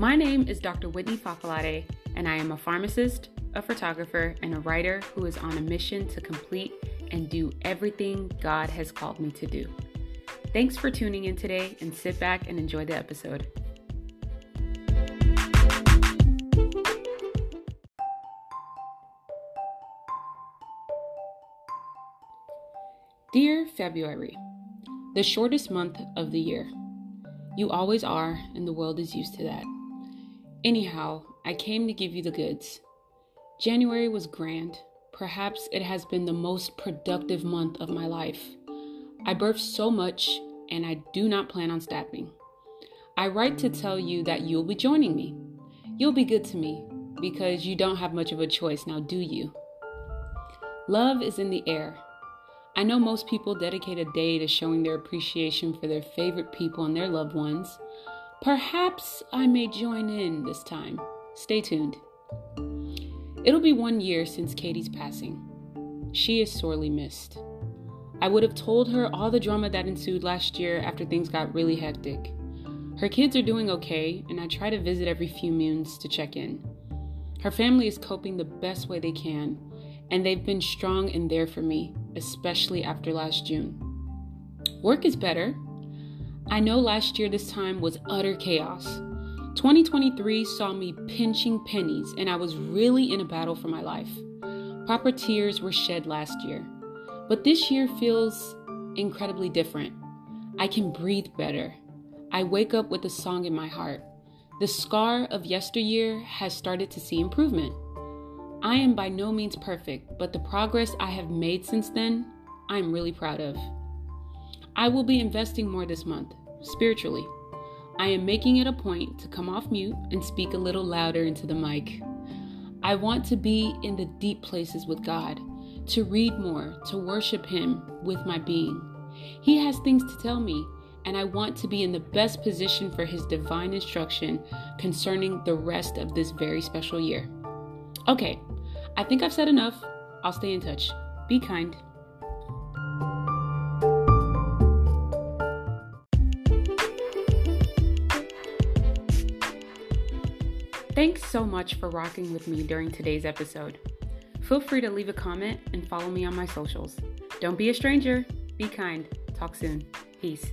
My name is Dr. Whitney Fakolade, and I am a pharmacist, a photographer, and a writer who is on a mission to complete and do everything God has called me to do. Thanks for tuning in today and sit back and enjoy the episode. Dear February, the shortest month of the year. You always are, and the world is used to that. Anyhow, I came to give you the goods. January was grand. Perhaps it has been the most productive month of my life. I birthed so much, and I do not plan on stopping. I write to tell you that you'll be joining me. You'll be good to me because you don't have much of a choice now, do you? Love is in the air. I know most people dedicate a day to showing their appreciation for their favorite people and their loved ones. Perhaps I may join in this time. Stay tuned. It'll be one year since Katie's passing. She is sorely missed. I would have told her all the drama that ensued last year after things got really hectic. Her kids are doing okay, and I try to visit every few moons to check in. Her family is coping the best way they can, and they've been strong and there for me, especially after last June. Work is better. I know last year this time was utter chaos. 2023 saw me pinching pennies, and I was really in a battle for my life. Proper tears were shed last year. But this year feels incredibly different. I can breathe better. I wake up with a song in my heart. The scar of yesteryear has started to see improvement. I am by no means perfect, but the progress I have made since then, I'm really proud of. I will be investing more this month, spiritually. I am making it a point to come off mute and speak a little louder into the mic. I want to be in the deep places with God, to read more, to worship Him with my being. He has things to tell me, and I want to be in the best position for His divine instruction concerning the rest of this very special year. Okay, I think I've said enough. I'll stay in touch. Be kind. Thanks so much for rocking with me during today's episode. Feel free to leave a comment and follow me on my socials. Don't be a stranger. Be kind. Talk soon. Peace.